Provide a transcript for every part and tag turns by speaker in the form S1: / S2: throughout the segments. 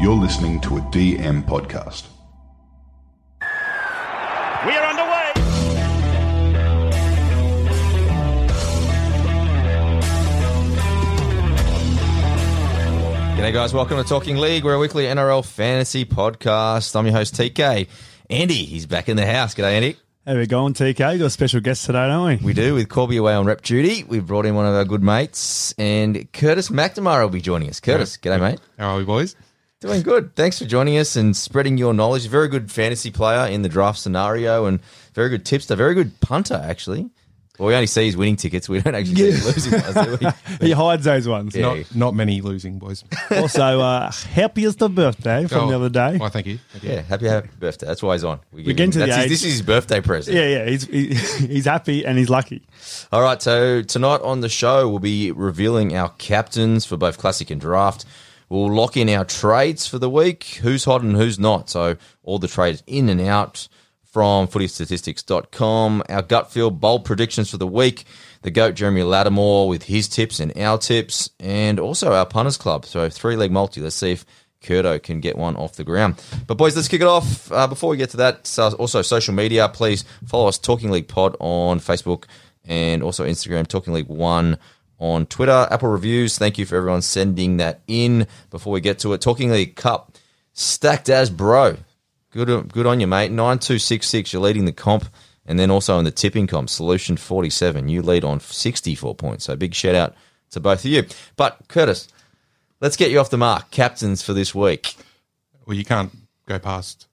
S1: You're listening to a DM podcast.
S2: We are underway.
S3: G'day, guys. Welcome to Talking League. We're a weekly NRL fantasy podcast. I'm your host, TK. Andy, he's back in the house. G'day, Andy.
S4: How we going, TK? You got a special guest today, don't we?
S3: We do with Corby away on rep duty. We've brought in one of our good mates, and Curtis McNamara will be joining us. Curtis, g'day, mate.
S5: How are we, boys?
S3: Doing good. Thanks for joining us and spreading your knowledge. Very good fantasy player in the draft scenario and very good tipster. Very good punter, actually. Well, we only see his winning tickets. We don't actually see his losing ones, do we?
S4: He hides those ones.
S3: Yeah.
S5: Not not many losing, boys.
S4: Also, uh, happiest of birthday from
S5: Oh,
S4: the other day.
S5: Why, thank you. Thank you.
S3: Yeah, happy, happy birthday. That's why he's on. We are
S4: getting
S3: him-
S4: into the
S3: his-
S4: age-
S3: this is his birthday present.
S4: Yeah, yeah, he's he, he's happy and he's lucky.
S3: All right, so tonight on the show, we'll be revealing our captains for both Classic and Draft. We'll lock in our trades for the week, who's hot and who's not. So, all the trades in and out from footystatistics.com. Our gut feel bold predictions for the week. The GOAT Jeremy Latimore with his tips and our tips, and also our punters club. So, three leg multi. Let's see if Kurdo can get one off the ground. But, boys, let's kick it off. Uh, before we get to that, so also social media, please follow us, Talking League Pod, on Facebook and also Instagram, Talking League One on Twitter. Apple reviews, thank you for everyone sending that in. Before we get to it, Talking League Cup, stacked as bro. Good, good on you, mate. Nine two six six. You're leading the comp, and then also in the tipping comp, Solution forty seven. You lead on sixty four points. So big shout out to both of you. But Curtis, let's get you off the mark. Captains for this week.
S5: Well, you can't go past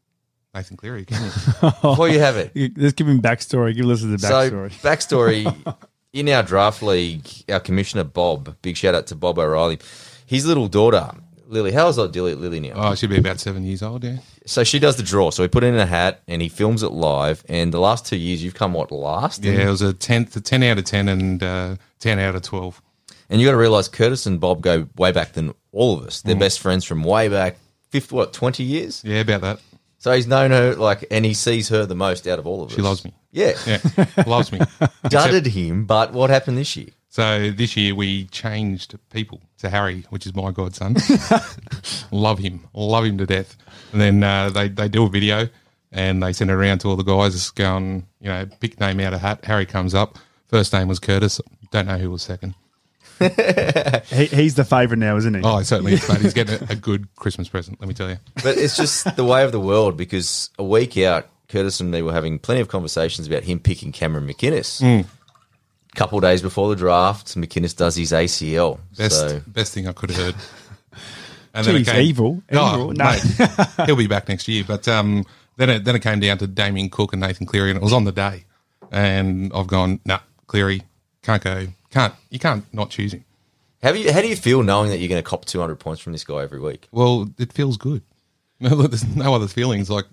S5: Nathan Cleary, can you?
S3: Before you have it,
S4: Let's give him backstory. Give listeners the backstory.
S3: So, backstory in our draft league, our commissioner Bob, big shout out to Bob O'Reilly. His little daughter, Lily, how's old Lily, Lily now?
S5: oh, she'd be about seven years old, yeah.
S3: So she does the draw. So we put in a hat and he films it live. And the last two years, you've come what last?
S5: Yeah, it was a 10, a 10 out of 10 and uh, 10 out of 12.
S3: And you got to realize Curtis and Bob go way back than all of us. They're best friends from way back, fifth what twenty years.
S5: Yeah, about that.
S3: So he's known her like, and he sees her the most out of all of us.
S5: She loves me.
S3: Yeah,
S5: Yeah, loves me.
S3: dudded him. But what happened this year?
S5: So this year we changed people to Harry, which is my godson. love him, love him to death. And then uh, they they do a video and they send it around to all the guys, going, you know, pick name out of hat. Harry comes up. First name was Curtis. Don't know who was second.
S4: He, he's the favourite now, isn't he?
S5: Oh, certainly is, mate. He's getting a, a good Christmas present. Let me tell you.
S3: But it's just the way of the world because a week out, Curtis and me were having plenty of conversations about him picking Cameron McInnes.
S5: Hmm.
S3: A couple of days before the draft, McInnes does his ACL.
S5: Best
S3: So
S5: best thing I could have heard. And
S4: Jeez, evil,
S5: Oh,
S4: evil. No.
S5: mate, he'll be back next year. But um, then it then it came down to Damien Cook and Nathan Cleary, and it was on the day. And I've gone, nah, Cleary can't go, can't you can't not choose him.
S3: how do you how do you feel knowing that you're going to cop 200 points from this guy every week?
S5: Well, it feels good. No, there's no other feelings. Like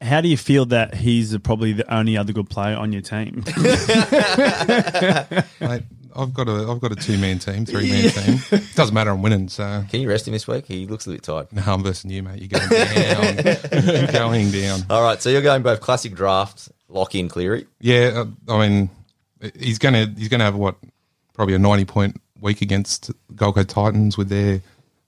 S4: How do you feel that he's probably the only other good player on your team?
S5: mate, I've got a I've got a two man team, three man team. It Doesn't matter. I'm winning. So
S3: Can you rest him this week? He looks a bit tired.
S5: no, I'm versing you, mate. You're going down. You're going down.
S3: All right, so you're going both classic draft, lock in Cleary.
S5: Yeah, uh, I mean, he's gonna he's gonna have what probably a ninety point week against Gold Coast Titans with their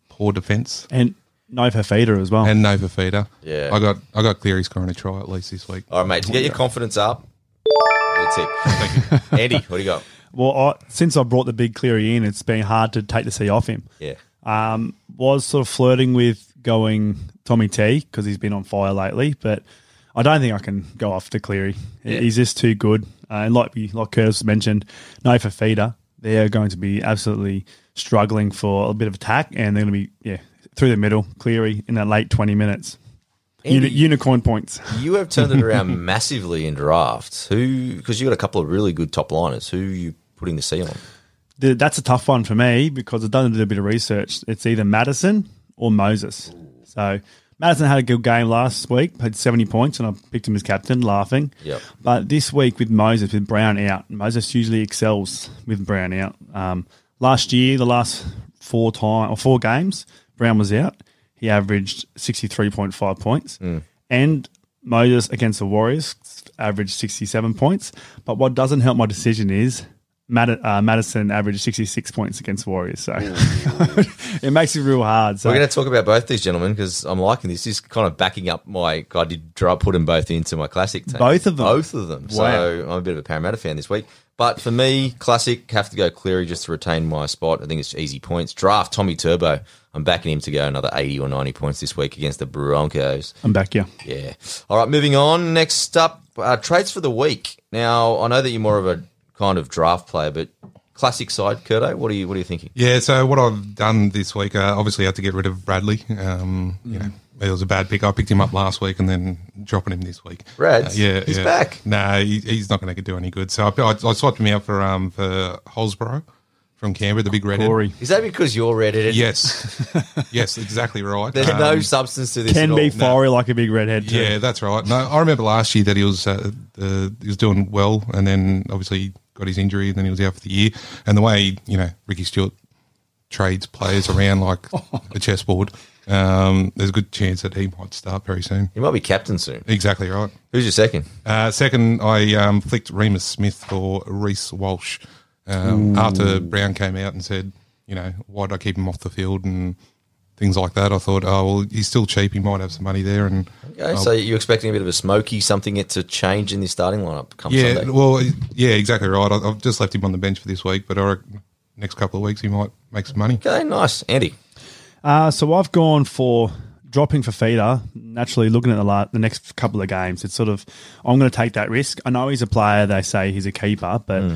S5: poor defence
S4: and no Fifita as well.
S5: and no Fifita.
S3: Yeah.
S5: I got I got Cleary scoring a try at least this week.
S3: All right, mate, to get your confidence up, that's it. Thank you. Andy, what do you got?
S4: well, I, since I brought the big Cleary in, it's been hard to take the sea off him.
S3: Yeah.
S4: Um, was sort of flirting with going Tommy T because he's been on fire lately, but I don't think I can go off to Cleary. He's just too good. Uh, and like we, like Curtis mentioned, no for feeder. They're going to be absolutely struggling for a bit of attack, and they're going to be yeah through the middle, Cleary in that late twenty minutes. Uni- unicorn points.
S3: you have turned it around massively in drafts. Who? Because you got a couple of really good top liners. Who are you putting the C on?
S4: The- That's a tough one for me because I've done a little bit of research. It's either Matterson or Moses. So Matterson had a good game last week, had 70 points, and I picked him as captain, laughing.
S3: Yep.
S4: But this week with Moses, with Brown out, Moses usually excels with Brown out. Um, last year, the last four time or four games, Brown was out. He averaged 63.5 points. And Moses against the Warriors averaged 67 points. But what doesn't help my decision is Mad- uh, Matterson averaged 66 points against Warriors. So it makes it real hard. So
S3: We're going to talk about both these gentlemen because I'm liking this. This is kind of backing up my. I did draw, put them both into my classic team.
S4: Both of them?
S3: Both of them. So
S4: Wow.
S3: I'm a bit of a Parramatta fan this week. But for me, classic have to go Cleary just to retain my spot. I think it's easy points. Draft Tommy Turbo. I'm backing him to go another 80 or 90 points this week against the Broncos.
S4: I'm back yeah.
S3: Yeah. All right, moving on. Next up, uh, trades for the week. Now, I know that you're more of a kind of draft player, but classic side, Kurto, what are you what are you thinking?
S5: Yeah, so what I've done this week, uh, obviously, I had to get rid of Bradley. Um, You know, it was a bad pick. I picked him up last week and then dropping him this week.
S3: Brads?
S5: Uh, yeah,
S3: He's
S5: yeah.
S3: back.
S5: No, he, he's not going to do any good. So I, I, I swapped him out for um for Horsburgh from Canberra, the big redhead.
S4: Corey.
S3: Is that because you're redheaded?
S5: Yes, yes, exactly right.
S3: There's
S5: Um,
S3: no substance to this
S4: Can
S3: at
S4: be
S3: all.
S4: fiery like a big redhead. Too.
S5: Yeah, that's right. No, I remember last year that he was uh, uh, he was doing well, and then obviously got his injury, and then he was out for the year. And the way you know Ricky Stuart trades players around like a chessboard, um, there's a good chance that he might start very soon.
S3: He might be captain soon.
S5: Exactly right.
S3: Who's your second?
S5: Uh, second, I um, flicked Remus Smith for Reece Walsh um, after Brown came out and said, you know, why did I keep him off the field and things like that. I thought, oh well, he's still cheap. He might have some money there, and
S3: Okay,
S5: I'll-
S3: so you're expecting a bit of a smoky, something it to change in the starting lineup come
S5: Yeah,
S3: Sunday.
S5: well, yeah, exactly right. I- I've just left him on the bench for this week, but I reckon next couple of weeks he might make some money.
S3: Okay, nice. Andy.
S4: Uh, so I've gone for dropping for feeder. Naturally, looking at the la- the next couple of games, it's sort of I'm going to take that risk. I know he's a player. They say he's a keeper, but
S3: Hmm.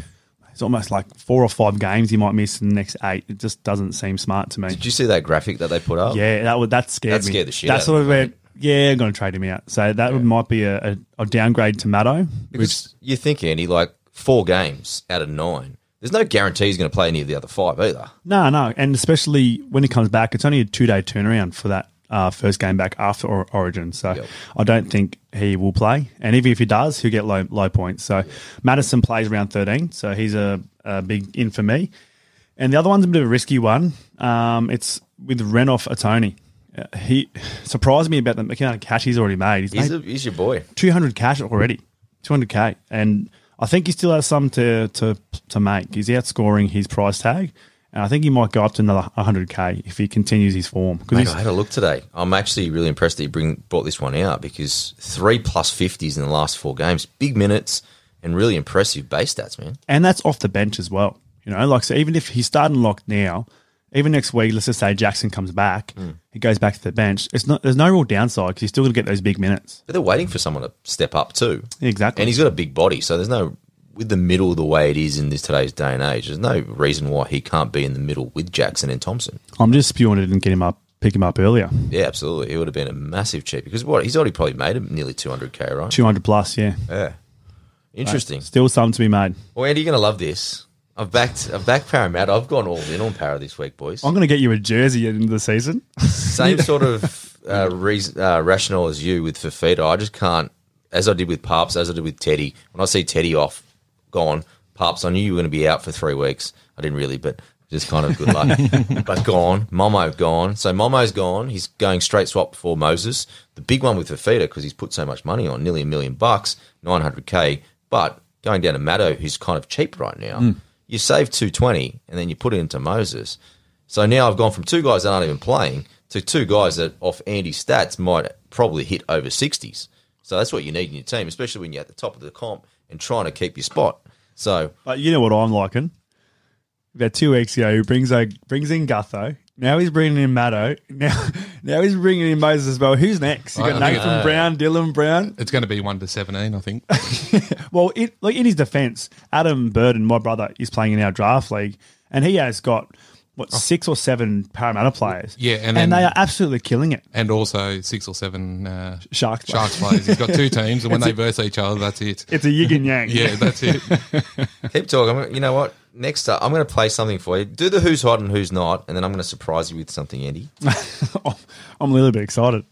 S4: It's almost like four or five games he might miss in the next eight. It just doesn't seem smart to me.
S3: Did you see that graphic that they put up?
S4: Yeah, that would that scared
S3: That
S4: me.
S3: scared the shit
S4: That's
S3: out
S4: sort
S3: of.
S4: Yeah, I'm going to trade him out. So that would might be a, a, a downgrade to Matto. Which
S3: Because you think, Andy, like four games out of nine, there's no guarantee he's going to play any of the other five either.
S4: no, no, and especially when he comes back, it's only a two day turnaround for that uh, first game back after or- Origin. So
S3: Yep.
S4: I don't think he will play, and even if he does, he'll get low low points. So Matterson plays around 13, so he's a, a big in for me. And the other one's a bit of a risky one. Um, it's with Renouf Atoni. Uh, he surprised me about the amount of cash he's already made. He's,
S3: He's,
S4: made
S3: a, he's your boy.
S4: 200 cash already, 200k, and I think he still has some to to to make. He's outscoring his price tag, and I think he might go up to another 100k if he continues his form. Because
S3: Mate, I had a look today. I'm actually really impressed that you bring brought this one out because three plus plus fifties in the last four games, big minutes, and really impressive base stats, man.
S4: and that's off the bench as well. You know, like so, even if he's starting locked now, even next week, let's just say Jackson comes back,
S3: Hmm.
S4: he goes back to the bench. It's not there's no real downside because he's still going to get those big minutes.
S3: But they're waiting for someone to step up too.
S4: Exactly.
S3: And he's got a big body, so there's no with the middle the way it is in this today's day and age. There's no reason why he can't be in the middle with Jackson and Thompson.
S4: I'm just spewing it and get him up, pick him up earlier.
S3: Yeah, absolutely. It would have been a massive cheap because what he's already probably made him nearly 200k, right?
S4: 200 plus, yeah.
S3: Yeah. Interesting.
S4: Still something to be made.
S3: Well, Andy, you're gonna love this. I've backed I've backed Parramatta. I've gone all in on Para this week, boys.
S4: I'm going to get you a jersey at the end of the season.
S3: Same sort of uh, reason, uh, rationale as you with Fifita. I just can't, as I did with Paps, as I did with Teddy. When I see Teddy off, gone, Paps, I knew you were going to be out for three weeks. I didn't really, but just kind of good luck. but gone, Momo gone. So Momo's gone. He's going straight swap before Moses. The big one with Fifita because he's put so much money on, nearly a million bucks, 900k. But going down to Maddo, who's kind of cheap right now, hmm. you save 220 and then you put it into Moses. So now I've gone from two guys that aren't even playing to two guys that, off Andy's stats, might probably hit over 60s. So that's what you need in your team, especially when you're at the top of the comp and trying to keep your spot. So
S4: But you know what I'm liking? About two weeks ago, he brings a, brings in Gutho. Now he's bringing in Maddo. Now, now he's bringing in Moses as well. Who's next? You got
S5: I
S4: Nathan uh, Brown, Dylan Brown.
S5: It's going to be one to seventeen, I think.
S4: Well, it, like in his defense, Adam Burden, my brother, is playing in our draft league, and he has got what six or seven Parramatta players.
S5: Oh. Yeah, and
S4: and, they are absolutely killing it.
S5: and also six or seven uh,
S4: Sharks,
S5: Sharks players. He's got two teams, and when they verse each other, that's it.
S4: It's a yin and yang.
S5: Yeah, that's it.
S3: keep talking. You know what? Next up, I'm going to play something for you. Do the who's hot and who's not, and then I'm going to surprise you with something, Andy.
S4: I'm a little bit excited.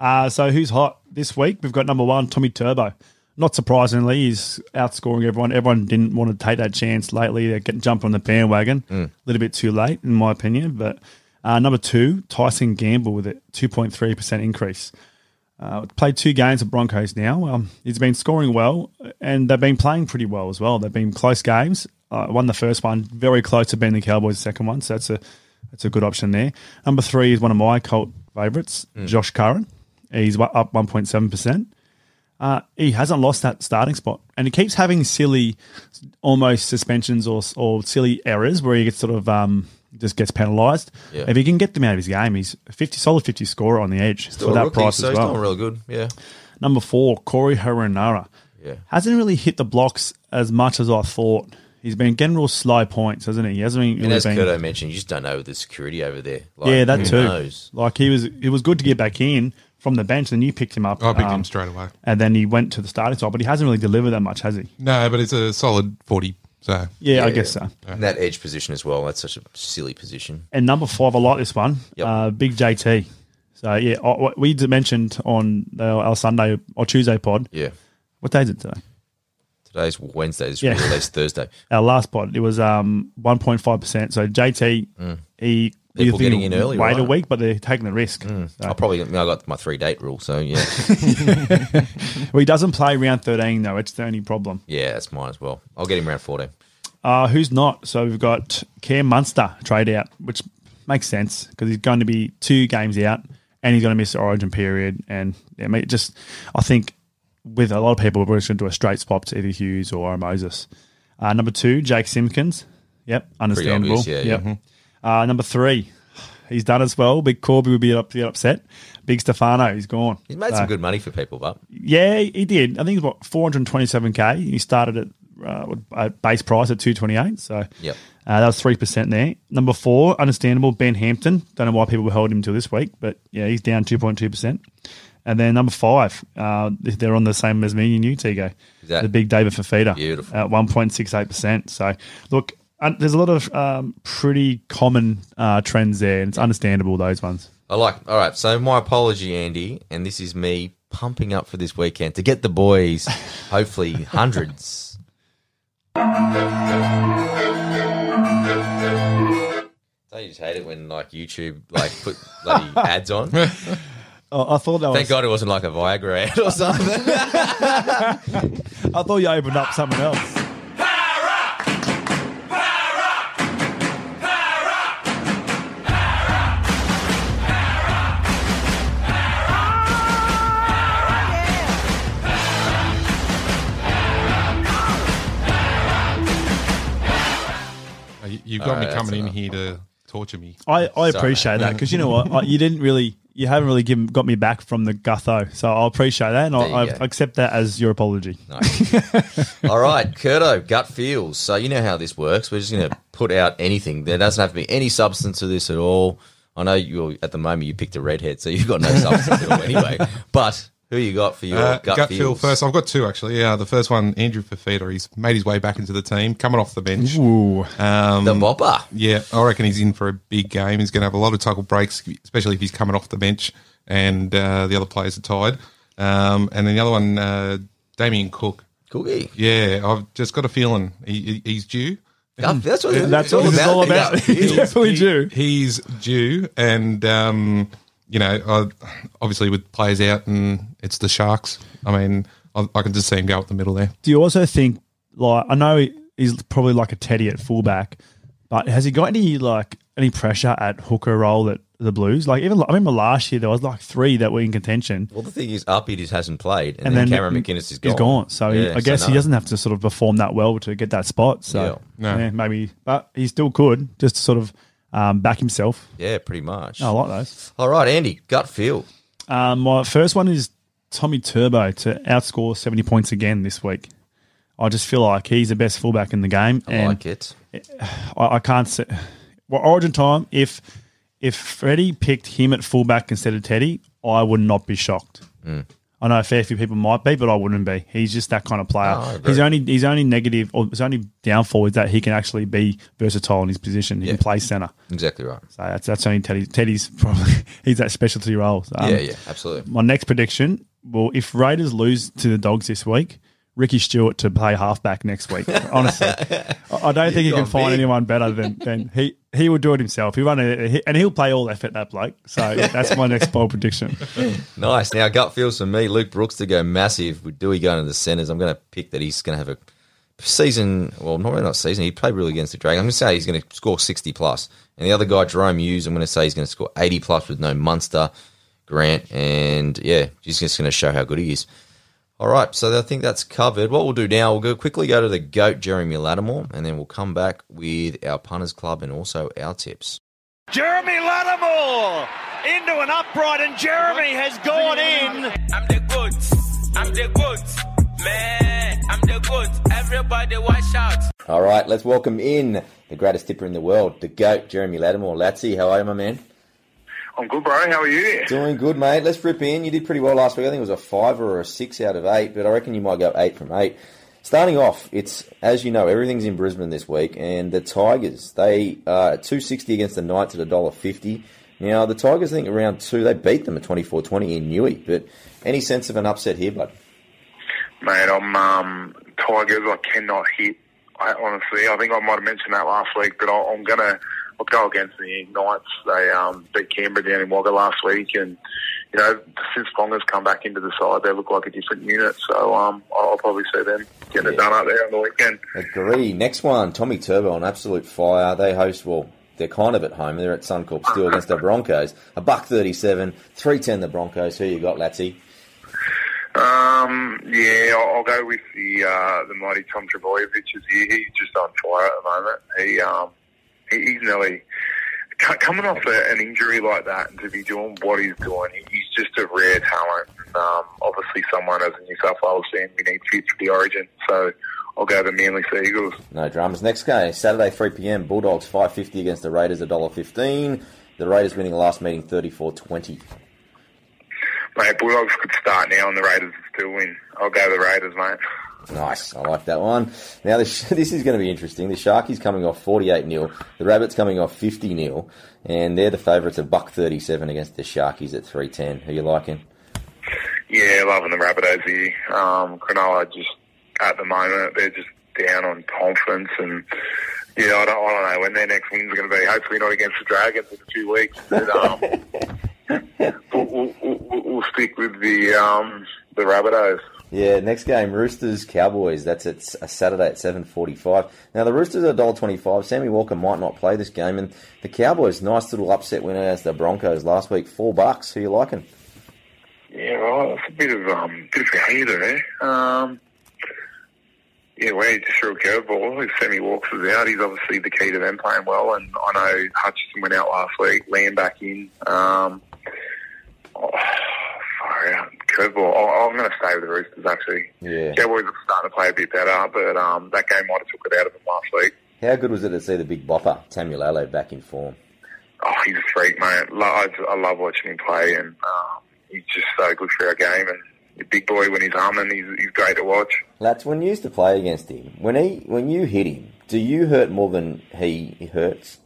S4: Uh, so who's hot this week? We've got number one, Tommy Turbo. Not surprisingly, he's outscoring everyone. Everyone didn't want to take that chance lately. They're getting jumped on the bandwagon a little bit too late, in my opinion. But uh, number two, Tyson Gamble with a 2.3% increase. Uh, played two games at Broncos now. Um, he's been scoring well, and they've been playing pretty well as well. They've been close games. uh, won the first one, very close to being the Cowboys' second one. So that's a that's a good option there. Number three is one of my cult favourites, Josh Curran. He's up one point seven percent. Uh, he hasn't lost that starting spot, and he keeps having silly, almost suspensions or or silly errors where he gets sort of um, just gets penalised.
S3: Yeah.
S4: If he can get them out of his game, he's a fifty solid fifty scorer on the edge
S3: Still
S4: for that
S3: rookie,
S4: price
S3: so
S4: as
S3: he's
S4: well.
S3: doing real good. Yeah.
S4: Number four, Corey Harawira-Naera.
S3: Yeah.
S4: Hasn't really hit the blocks as much as I thought. He's been getting real slow points, hasn't he? He hasn't been.
S3: And as
S4: been
S3: Kurto mentioned, you just don't know the security over there. Like,
S4: yeah, that too.
S3: knows?
S4: Like he was, it was good to get back in from the bench, and you picked him up.
S5: I picked
S4: um,
S5: him straight away.
S4: and then he went to the starting spot, but he hasn't really delivered that much, has he?
S5: No, but it's a solid 40. So
S4: Yeah, I guess so.
S3: And that edge position as well. That's such a silly position.
S4: And number five, I like this one.
S3: Yep.
S4: Uh, Big JT. So yeah, I- we d- mentioned on our Sunday or Tuesday pod.
S3: Yeah.
S4: What day is it today?
S3: Today's Wednesday. It's
S4: Yeah.
S3: released Thursday.
S4: Our last pod, it was um one point five percent. So JT, he
S3: People
S4: you
S3: getting in early,
S4: wait a week, but they're taking the risk. So-
S3: I probably I got my three date rule, so yeah,
S4: Well, he doesn't play round 13, though. It's the only problem.
S3: yeah, that's mine as well. I'll get him around fourteen.
S4: Uh, who's not? So we've got Cam Munster trade out, which makes sense because he's going to be two games out and he's going to miss the origin period. And yeah, mate, just I think with a lot of people, we're just going to do a straight swap to either Hughes or Moses. Uh, number two, Jake Simpkins. Yep, understandable.
S3: obvious, yeah,
S4: yep. Uh, number three, he's done as well. Big Corby would be up, be upset. Big Stefano, he's gone.
S3: He's made
S4: So-
S3: some good money for people, but
S4: yeah, he did. I think it's what 427k. He started at uh, at base price at 228. So
S3: Yep.
S4: uh, that was three percent there. Number four, understandable. Ben Hampton. Don't know why people held him till this week, but yeah, he's down 2.2 percent. And then number five, uh, they're on the same as me and you, Tigo.
S3: That-
S4: the big David Fifita
S3: Beautiful.
S4: at 1.68 percent. So look, there's a lot of um, pretty common uh, trends there, and it's understandable those ones.
S3: I like. All right, so my apology, Andy, and this is me pumping up for this weekend to get the boys, hopefully hundreds. Don't you just hate it when like YouTube like put bloody ads on?
S4: Oh, I thought that was.
S3: God it wasn't like a Viagra ad or something.
S4: I thought you opened up something else.
S5: You've got me
S3: Alright,
S5: coming in
S3: that's
S5: here to torture me.
S4: I, I
S3: Sorry.
S4: appreciate that because you know what, I, you didn't really, you haven't really given got me back from the gutho, so I appreciate that, and
S3: There you
S4: I, I
S3: go.
S4: accept that as your apology.
S3: Nice. All right, Kurto, gut feels. So you know how this works. We're just going to put out anything. There doesn't have to be any substance to this at all. I know you are at the moment you picked a redhead, so you've got no substance at all anyway. But who you got for your
S5: Uh,
S3: gut,
S5: gut, feel first. I've got two actually. Yeah, the first one, Andrew Fifita. He's made his way back into the team, coming off the bench.
S4: Ooh,
S5: Um,
S3: The bopper.
S5: Yeah, I reckon he's in for a big game. He's going to have a lot of tackle breaks, especially if he's coming off the bench and uh, the other players are tired. Um, and then the other one, uh, Damien Cook.
S3: Cookie.
S5: Yeah, I've just got a feeling he, he- he's due.
S3: Gut- That's what
S4: that's
S3: it's
S4: what this all about.
S3: Gut feels.
S4: Definitely do.
S5: He's due, and um, you know, I, obviously with players out and it's the Sharks. I mean, I, I can just see him go up the middle there.
S4: Do you also think, like, I know he's probably like a Teddy at fullback, but has he got any like any pressure at hooker role at the Blues? Like, even I remember last year there was like three that were in contention.
S3: Well, the thing is, Uppy just hasn't played, and,
S4: And
S3: then,
S4: then
S3: Cameron McInnes is gone.
S4: He's gone, so he- I guess he
S3: no.
S4: doesn't have to sort of perform that well to get that spot. So
S5: Yeah.
S4: yeah, maybe, but he still could just sort of um, back himself.
S3: Yeah, pretty much.
S4: I like those.
S3: All right, Andy, gut feel.
S4: Um, my first one is Tommy Turbo to outscore seventy points again this week. I just feel like he's the best fullback in the game,
S3: I
S4: and
S3: like it.
S4: I, I can't say. Well, Origin time. If if Freddie picked him at fullback instead of Teddy, I would not be shocked.
S3: Mm.
S4: I know a fair few people might be, but I wouldn't be. He's just that kind of player.
S3: I
S4: his only his only negative or his only downfall is that he can actually be versatile in his position. He
S3: Yeah.
S4: can play center.
S3: Exactly right.
S4: So that's that's only Teddy. Teddy's probably he's that specialty role. So, um,
S3: yeah, yeah, absolutely.
S4: My next prediction: Well, if Raiders lose to the Dogs this week, Ricky Stuart to play halfback next week. Honestly, I don't think you can find
S3: big.
S4: anyone better than, than he. He would do it himself. He run he- and he'll play all effort. That bloke. So that's my next bold prediction.
S3: Nice. Now, gut feels for me, Luke Brooks to go massive with Dewey going to the centres. I'm going to pick that he's going to have a season. Well, not really not season. He played really against the Dragons. I'm going to say he's going to score 60 plus. And the other guy, Jahrome Hughes, I'm going to say he's going to score 80 plus with no Munster, Grant, and yeah, he's just going to show how good he is. All right, so I think that's covered. What we'll do now, we'll go quickly go to the goat, Jeremy Latimore, and then we'll come back with our punters club and also our tips.
S2: Jeremy Latimore into an upright, and Jeremy has gone in.
S6: I'm the goods. I'm the goods. Man, I'm the goods. Everybody watch out.
S3: All right, let's welcome in the greatest tipper in the world, the goat, Jeremy Latimore. Latsy, how are you, my man?
S7: I'm good, bro. How are you?
S3: Doing good, mate. Let's rip in. You did pretty well last week. I think it was a five or a six out of eight, but I reckon you might go eight from eight. Starting off, it's as you know, everything's in Brisbane this week, and the Tigers they are two sixty against the Knights at a dollar fifty. Now the Tigers, I think around two, they beat them at 24-20 in Newey. But any sense of an upset here, bud?
S7: Mate, I'm um, Tigers. I cannot hit. I, honestly, I think I might have mentioned that last week, but I, I'm gonna I'll go against the Knights. They um, beat Canberra down in Wagga last week, and you know since Ponga's come back into the side, they look like a different unit. So um, I'll probably see them getting
S3: Yeah.
S7: it done up there on the weekend.
S3: Agree. Next one, Tommy Turbo on absolute fire. They host well. They're kind of at home. They're at Suncorp still against the Broncos. A buck thirty-seven, three ten. The Broncos. Who you got, Latsy?
S7: Um, yeah, I'll, I'll go with the uh, the mighty Tom Trbojevic. Is here. He's just on fire at the moment. He um, he, he's nearly coming off a, an injury like that and to be doing what he's doing. He's just a rare talent. Um, obviously, someone as a New South Wales fan, we need fit for the Origin. So I'll go the Manly Sea Eagles.
S3: No dramas. Next game, Saturday, 3 p.m. Bulldogs 550 against the Raiders, $1.15. The Raiders winning last meeting 34 20.
S7: Mate, Bulldogs could start now and the Raiders still win. I'll go the Raiders, mate.
S3: Nice. I like that one. Now, this, this is going to be interesting. The Sharkies coming off 48 0. The Rabbits coming off 50 0. And they're the favourites of buck 37 against the Sharkies at 310. Who you liking?
S7: Yeah, loving the Rabbitohs here. Um, Cronulla just at the moment they're just down on confidence and yeah, I don't, I don't know when their next win's going to be. Hopefully not against the Dragons in a few weeks. But, um, we'll, we'll, we'll, we'll stick with the um, the Rabbitohs.
S3: Yeah, next game, Roosters Cowboys. That's at s- a Saturday at seven forty-five. Now the Roosters are dollar twenty-five. Sammy Walker might not play this game, and the Cowboys, nice little upset winner against the Broncos last week, four bucks. Who you liking?
S7: Yeah, right. It's a bit of um, bit of value there. Um, yeah, we just threw a curveball. If Sammy Walks out, he's obviously the key to them playing well. And I know Hutchison went out last week, Land back in. Um, oh, far out. Curveball. Oh, I'm going to stay with the Roosters, actually.
S3: Yeah.
S7: Cowboys are starting to play a bit better, but um, that game might have took it out of them last week.
S3: How good was it to see the big bopper, Taumalolo, back in form?
S7: Oh, he's a freak, mate. I, I love watching him play, and um, he's just so good for our game. And the big boy, when he's humming, he's, he's great to watch.
S3: Lads, when you used to play against him, when he when you hit him, do you hurt more than he hurts?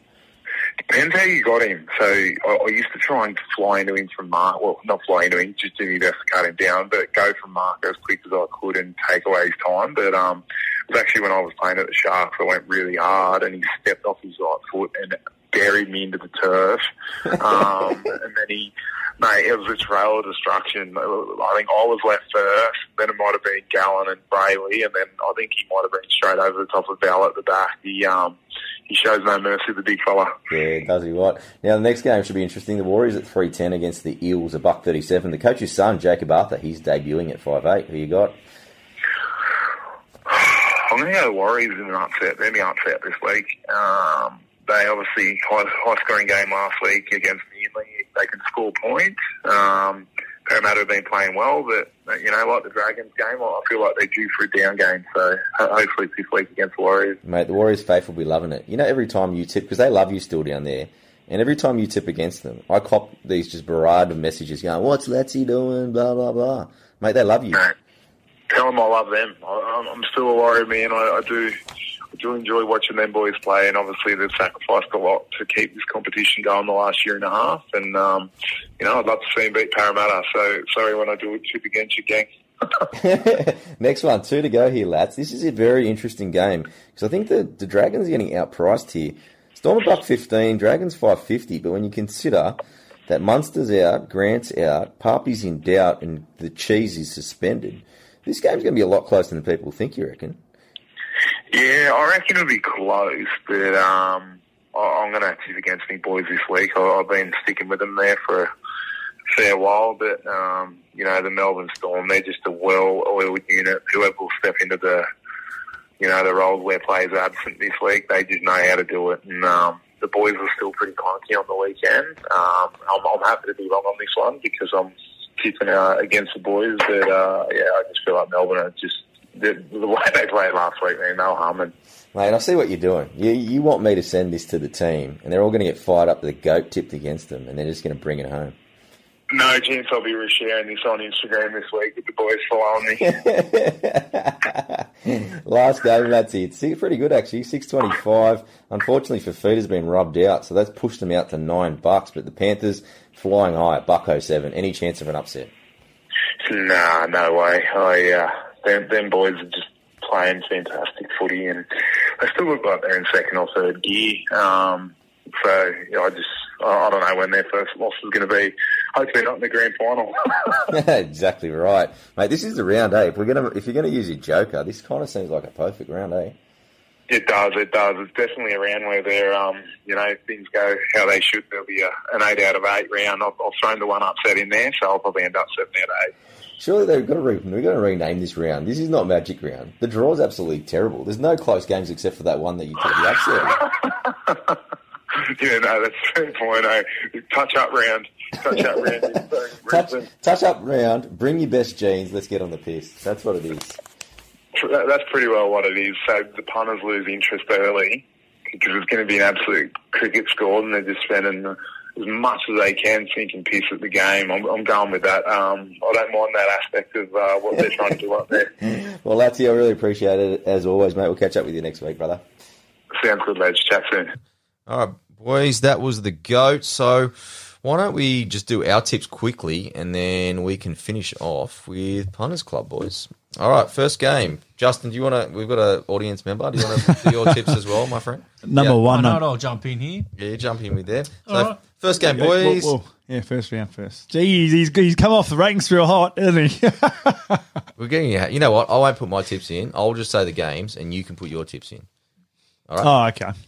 S7: Depends how you got him. So I, I used to try and fly into him from mark. Well, not fly into him, just do my best to cut him down, but go from mark as quick as I could and take away his time. But um, it was actually when I was playing at the Sharks, I went really hard and he stepped off his right foot and buried me into the turf. Um, and then he, mate, it was a trail of destruction. I think I was left first. Then it might have been Gallen and Brayley, and then I think he might have been straight over the top of Bell at the back. He um, he shows no mercy, the big fella.
S3: Yeah, does he what? Now the next game should be interesting. The Warriors at three ten against the Eels, a buck thirty seven. The coach's son, Jakob Arthur, he's debuting at five eight. Who you got?
S7: I'm going to go Warriors in an upset. They're my upset this week. Um, they obviously high, high scoring game last week against Manly. They can score points. Um, Parramatta have been playing well, but you know, like the Dragons game, I feel like they're due for a down game. So ho- hopefully this week against the Warriors.
S3: Mate, the Warriors faithful will be loving it. You know, every time you tip, because they love you still down there, and every time you tip against them, I cop these just barrage of messages going, "What's Letsy doing?" Blah blah blah. Mate, they love you.
S7: Mate, tell them I love them. I, I'm- I'm still a Warrior man. I, I do. Do enjoy watching them boys play, and obviously they've sacrificed a lot to keep this competition going the last year and a half. And um, you know, I'd love to see them beat Parramatta. So sorry when I do it tip against you, gang.
S3: Next one, two to go here, lads. This is a very interesting game because I think the, the Dragons are getting outpriced here. Storm buck fifteen, Dragons five fifty. But when you consider that Munster's out, Grant's out, Papi's in doubt, and the cheese is suspended, this game's going to be a lot closer than people think. You reckon?
S7: Yeah, I reckon it'll be close, but um, I'm going to have to against me boys this week. I've been sticking with them there for a fair while, but um, you know the Melbourne Storm, they're just a well-oiled unit. Whoever will step into the you know the roles where players are absent this week, they just know how to do it. And um, the boys are still pretty clunky on the weekend. Um, I'm, I'm happy to be wrong on this one because I'm tipping uh, against the boys, but uh, yeah, I just feel like Melbourne are just the, the way they played last week, man, they were humming.
S3: Mate, I see what you're doing. You, you want me to send this to the team, and they're all going to get fired up. The goat tipped against them, and they're just going to bring it home.
S7: No chance I'll be resharing this on Instagram this week with the boys following me.
S3: Last game, that's it. See, pretty good actually. Six twenty-five. Unfortunately, for feed has been rubbed out, so that's pushed them out to nine bucks. But the Panthers flying high at buck oh seven. Any chance of an upset?
S7: nah, no way. I, uh, them, them boys are just playing fantastic footy and they still look like they're in second or third gear. Um, so, yeah, I just, I, don't know when their first loss is going to be. Hopefully not in the grand final.
S3: exactly right, mate. This is the round, eh? If we're gonna, if you're gonna use your joker, this kind of seems like a perfect round, eh?
S7: It does, it does. It's definitely a round where they're, um, you know, if things go how they should. There'll be a, an eight out of eight round. I've, I've thrown the one upset in there, so I'll probably end up seven out of eight.
S3: Surely they've got to re- we've got to rename this round. This is not Magic Round. The draw is absolutely terrible. There's no close games except for that one that you took the upset.
S7: Yeah, no, that's a fair point. Eh? Touch up round, touch up round.
S3: touch, touch up round. Bring your best jeans. Let's get on the piss. That's what it is.
S7: That- That's pretty well what it is. So the punters lose interest early because it's going to be an absolute cricket score, and they're just spending as much as they can thinking piss at the game. I'm, I'm going with that. Um, I don't mind that aspect of uh, what they're trying to do up there.
S3: Well, Latsy, I really appreciate it as always, mate. We'll catch up with you next week, brother.
S7: Sounds good, lads. Chat soon.
S3: All right, boys, that was the goat. So why don't we just do our tips quickly and then we can finish off with Punters Club, boys. All right, first game. Justin, do you want to? We've got an audience member. Do you want to do your tips as well, my friend?
S4: Number
S3: Yeah.
S8: Why
S4: one.
S8: not? I'll jump in here.
S3: Yeah, you jump in with there. So
S8: All right.
S3: first game, boys.
S4: whoa. Yeah, first round first. Jeez, he's he's come off the ranks real hot, isn't he?
S3: We're getting you. You know what? I won't put my tips in. I'll just say the games, and you can put your tips in. All right.
S4: Oh, okay.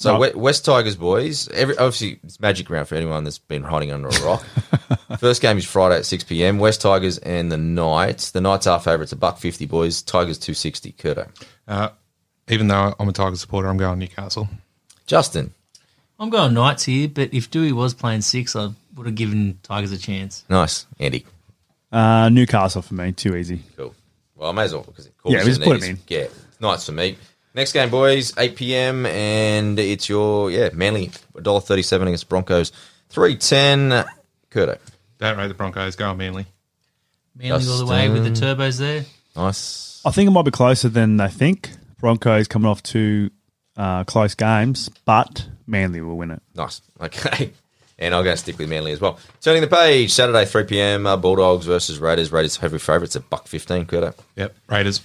S3: So
S4: No.
S3: West Tigers boys, every, obviously it's magic round for anyone that's been hiding under a rock. First game is Friday at six pm. West Tigers and the Knights. The Knights are favourites. A buck fifty boys. Tigers two sixty. Kurto.
S5: Uh, even though I'm a Tigers supporter, I'm going Newcastle.
S3: Justin.
S8: I'm going Knights here, but if Dewey was playing six, I would have given Tigers a chance.
S3: Nice. Andy.
S4: Uh, Newcastle for me, too easy.
S3: Cool. Well, I may as well because it
S4: Yeah, just put 'em in.
S3: Yeah, Knights for me. Next game, boys, eight pm, and it's your yeah Manly dollar thirty seven against Broncos three ten. Kurto.
S5: Don't rate the Broncos. Go on Manly.
S8: Manly all the way with the turbos there.
S3: Nice.
S4: I think it might be closer than they think. Broncos coming off two uh, close games, but Manly will win it.
S3: Nice. Okay. And I'm going to stick with Manly as well. Turning the page, Saturday, 3 p.m. Uh, Bulldogs versus Raiders. Raiders heavy favourites at buck 15. Kurto.
S5: Yep. Raiders.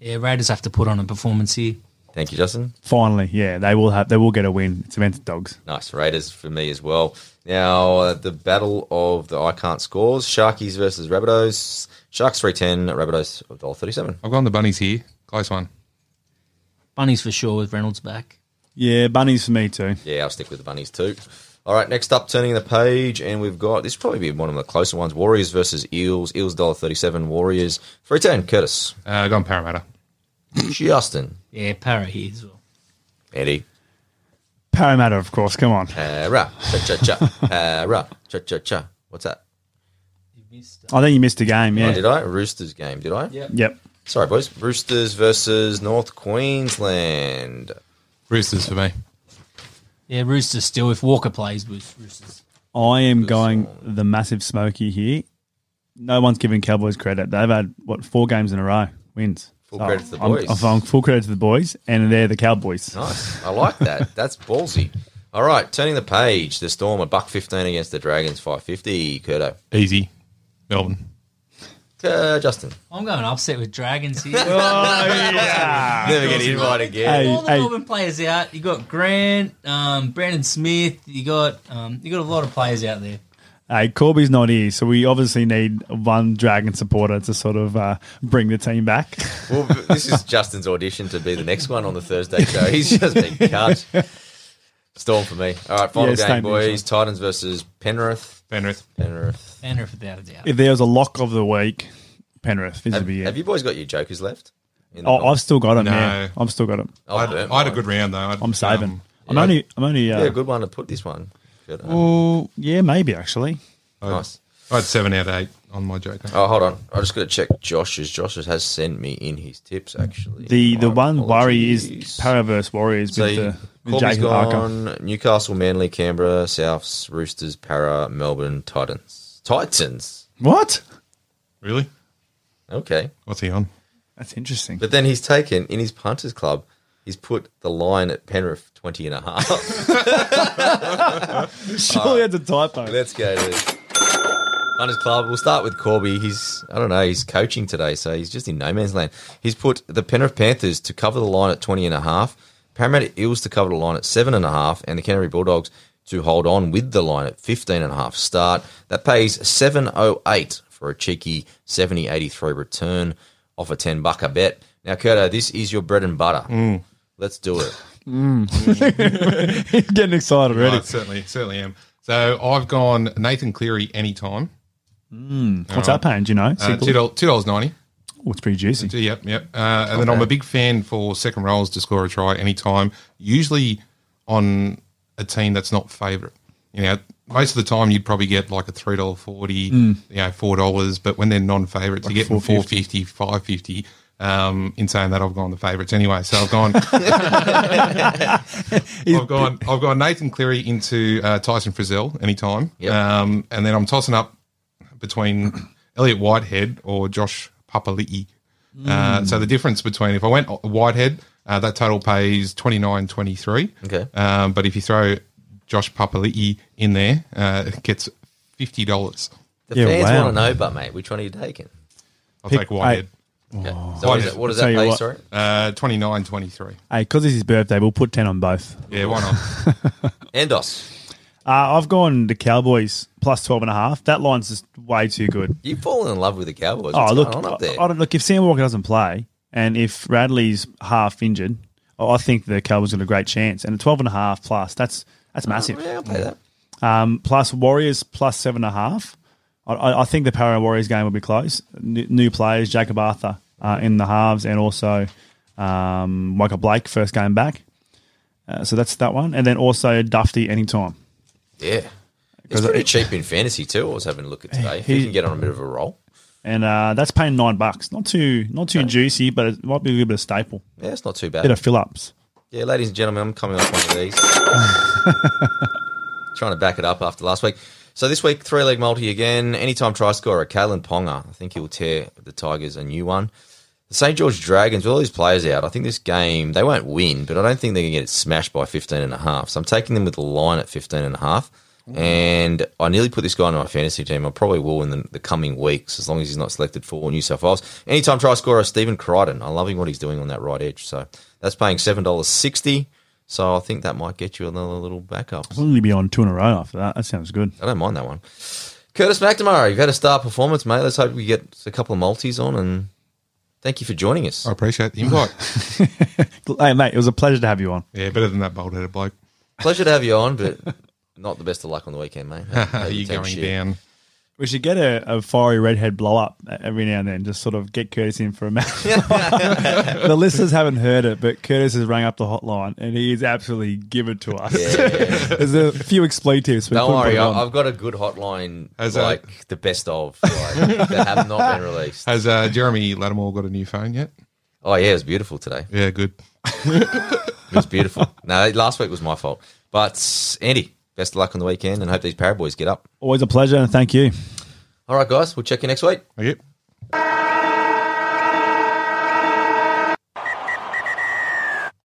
S8: Yeah, Raiders have to put on a performance here.
S3: Thank you, Justin.
S4: Finally, yeah, they will have they will get a win. It's against the dogs.
S3: Nice. Raiders for me as well. Now, uh, the battle of the I can't scores. Sharkies versus Rabbitohs. Sharks 310, Rabbitohs $1.37.
S5: I've gone the Bunnies here. Close one.
S8: Bunnies for sure with Reynolds back.
S4: Yeah, bunnies for me too.
S3: Yeah, I'll stick with the bunnies too. All right, next up, turning the page, and we've got this will probably be one of the closer ones: Warriors versus Eels. Eels dollar thirty-seven. Warriors three ten. Curtis,
S5: Uh, gone Parramatta.
S3: Justin,
S8: Yeah, Para here as well.
S3: Eddie,
S4: Parramatta, of course. Come on.
S3: Para, cha cha cha, Para, cha cha cha. What's that?
S4: I think you missed a game.
S3: Oh,
S4: Yeah.
S3: did I? Roosters game, did I?
S8: Yep.
S4: Yep.
S3: Sorry, boys. Roosters versus North Queensland.
S5: Roosters for me.
S8: Yeah, Roosters still. If Walker plays with Roosters.
S4: I am going the massive smoky here. No one's giving Cowboys credit. They've had what four games in a row wins.
S3: Full credit to the
S4: I'm-
S3: boys.
S4: I'm, full credit to the boys, and they're the Cowboys.
S3: Nice. I like that. That's ballsy. All right, turning the page. The Storm a buck fifteen against the Dragons five fifty. Kurto,
S5: Easy. Melbourne.
S3: Uh, Justin.
S8: I'm going upset with Dragons here. Oh, yeah.
S3: Never get invited again.
S4: Hey,
S8: all the
S4: hey.
S8: Melbourne players out. You got Grant, um, Brandon Smith. You got um, you got a lot of players out there.
S4: Hey, Corby's not here, so we obviously need one Dragon supporter to sort of uh, bring the team back.
S3: Well, this is Justin's audition to be the next one on the Thursday show. He's just been cut. Storm for me. All right, final
S4: Yeah,
S3: game,
S4: same
S3: boys. Titans versus Penrith.
S5: Penrith.
S3: Penrith.
S8: Penrith without a doubt.
S4: if there was a lock of the week, Penrith. This
S3: Have,
S4: be
S3: have
S4: it.
S3: you boys got your jokers left? In the
S4: Oh,
S3: knock?
S4: I've still got them.
S5: No.
S4: Yeah, I've still got them.
S3: I've
S5: I had, I had a good round though. I'd,
S4: I'm saving.
S5: um,
S4: I'm
S3: yeah.
S4: only. I'm only. Uh,
S3: Yeah, a good one to put this one. Good.
S4: Oh, yeah, maybe actually.
S3: nice.
S5: I had seven out of eight on my joker.
S3: Oh, hold on. I just got to check Josh's. Josh has sent me in his tips, actually.
S4: The the
S3: My
S4: one worry is Paraverse Warriors
S3: So
S4: with the, the
S3: Corby's
S4: Jacob Parker.
S3: gone. Newcastle, Manly, Canberra, Souths, Roosters, Para, Melbourne, Titans. Titans.
S4: What?
S5: Really?
S3: Okay.
S5: What's he on?
S4: That's interesting.
S3: But then he's taken, in his punters club, he's put the line at Penrith 20 and a half.
S4: Surely it's a typo.
S3: Let's go to Punters Club. We'll start with Corby. He's, I don't know, he's coaching today, so he's just in no man's land. He's put the Penrith Panthers to cover the line at 20 and a half, Parramatta Eels to cover the line at seven and a half, and the Canterbury Bulldogs to hold on with the line at 15 and a half start. That pays 708 for a cheeky 70.83 return off a 10 buck a bet. Now, Curto, this is your bread and butter. Mm. Let's do it. Mm.
S4: He's getting excited
S5: I
S4: already.
S5: certainly, certainly am. So I've gone Nathan Cleary anytime.
S4: What's that paying? Do you know?
S5: Uh, $2.90.
S4: Oh, it's pretty juicy.
S5: Yep, yep. Uh, and then I'm a big fan for second rolls to score a try anytime. Usually on a team that's not favourite. You know, most of the time you'd probably get like a three dollar forty, you know, four dollars. But when they're non-favourites, you get them four fifty, five fifty. Um, in saying that, I've gone the favourites anyway. So I've gone, I've gone, I've gone Nathan Cleary into uh, Tyson Frizell anytime.
S3: Yep.
S5: Um, and then I'm tossing up between Elliot Whitehead or Josh Papali'i. Uh, so the difference between if I went Whitehead, uh, that total pays twenty nine twenty three.
S3: Okay.
S5: Um, but if you throw Josh Papali'i in there, uh, it gets fifty dollars.
S3: The
S4: Yeah,
S3: fans
S4: wow.
S3: want to know, but mate, which one are you taking?
S5: I'll
S4: Pick-
S5: take Whitehead.
S3: Okay. So what, is it, what does that pay?
S4: what.
S3: Sorry.
S5: Uh, twenty nine twenty three.
S4: Hey, because it's his birthday, we'll put 10 on both.
S5: Yeah, why not?
S3: Endos.
S4: Uh, I've gone the Cowboys plus 12 and a half. That line's just way too good.
S3: You've fallen in love with the Cowboys.
S4: Oh,
S3: What's
S4: look,
S3: going on up there?
S4: I, I don't, look, if Sam Walker doesn't play and if Radley's half injured, oh, I think the Cowboys got a great chance. And a 12 and a half plus, that's that's massive.
S3: yeah, I'll pay that.
S4: Um, plus Warriors plus seven and a half. I- I, I think the Para Warriors game will be close. New, new players, Jakob Arthur uh, in the halves, and also um, Michael Blake first game back. Uh, so that's that one, and then also Dufty anytime.
S3: Yeah. It's pretty cheap in fantasy too. I was having a look at today. If
S4: He-
S3: you can get on a bit of a roll.
S4: And uh, that's paying nine bucks. Not too not too juicy, but it might be a little bit of staple.
S3: Yeah, it's not too bad.
S4: Bit of fill ups.
S3: Yeah, ladies and gentlemen, I'm coming off one of these. Trying to back it up after last week. So this week, three leg multi again. Anytime try scorer, Kalyn Ponga. I think he'll tear the Tigers a new one. The St. George Dragons, with all these players out, I think this game, they won't win, but I don't think they're going to get it smashed by 15 and a half. So I'm taking them with the line at 15 and a half. And I nearly put this guy on my fantasy team. I probably will in the, the coming weeks, as long as he's not selected for New South Wales. Anytime try scorer, Stephen Crichton. I'm loving what he's doing on that right edge. So that's paying $7.60. So I think that might get you another little backup.
S4: I'll only be on two in a row after that. That sounds good.
S3: I don't mind that one. Curtis McNamara, you've had a star performance, mate. Let's hope we get a couple of multis on and thank you for joining us.
S5: I appreciate the invite.
S4: Hey, mate, it was a pleasure to have you on.
S5: yeah, better than that bald headed bloke.
S3: Pleasure to have you on, but not the best of luck on the weekend, mate.
S5: Are you going down?
S4: We should get a, a fiery redhead blow up every now and then, just sort of get Curtis in for a match. the listeners haven't heard it, but Curtis has rang up the hotline and he is absolutely given to us. There's a few expletives.
S3: Don't
S4: put
S3: worry,
S4: it
S3: I, I've got a good hotline,
S5: Has that-
S3: like the best of, like, that have not been released.
S5: Has uh, Jeremy Latimore got a new phone yet?
S3: Oh yeah, it was beautiful today.
S5: Yeah, good.
S3: It was beautiful. no, last week was my fault. But Andy, best of luck on the weekend, and hope these Paraboys get up.
S4: Always a pleasure and thank you.
S3: All right, guys, we'll check you next week.
S5: Okay.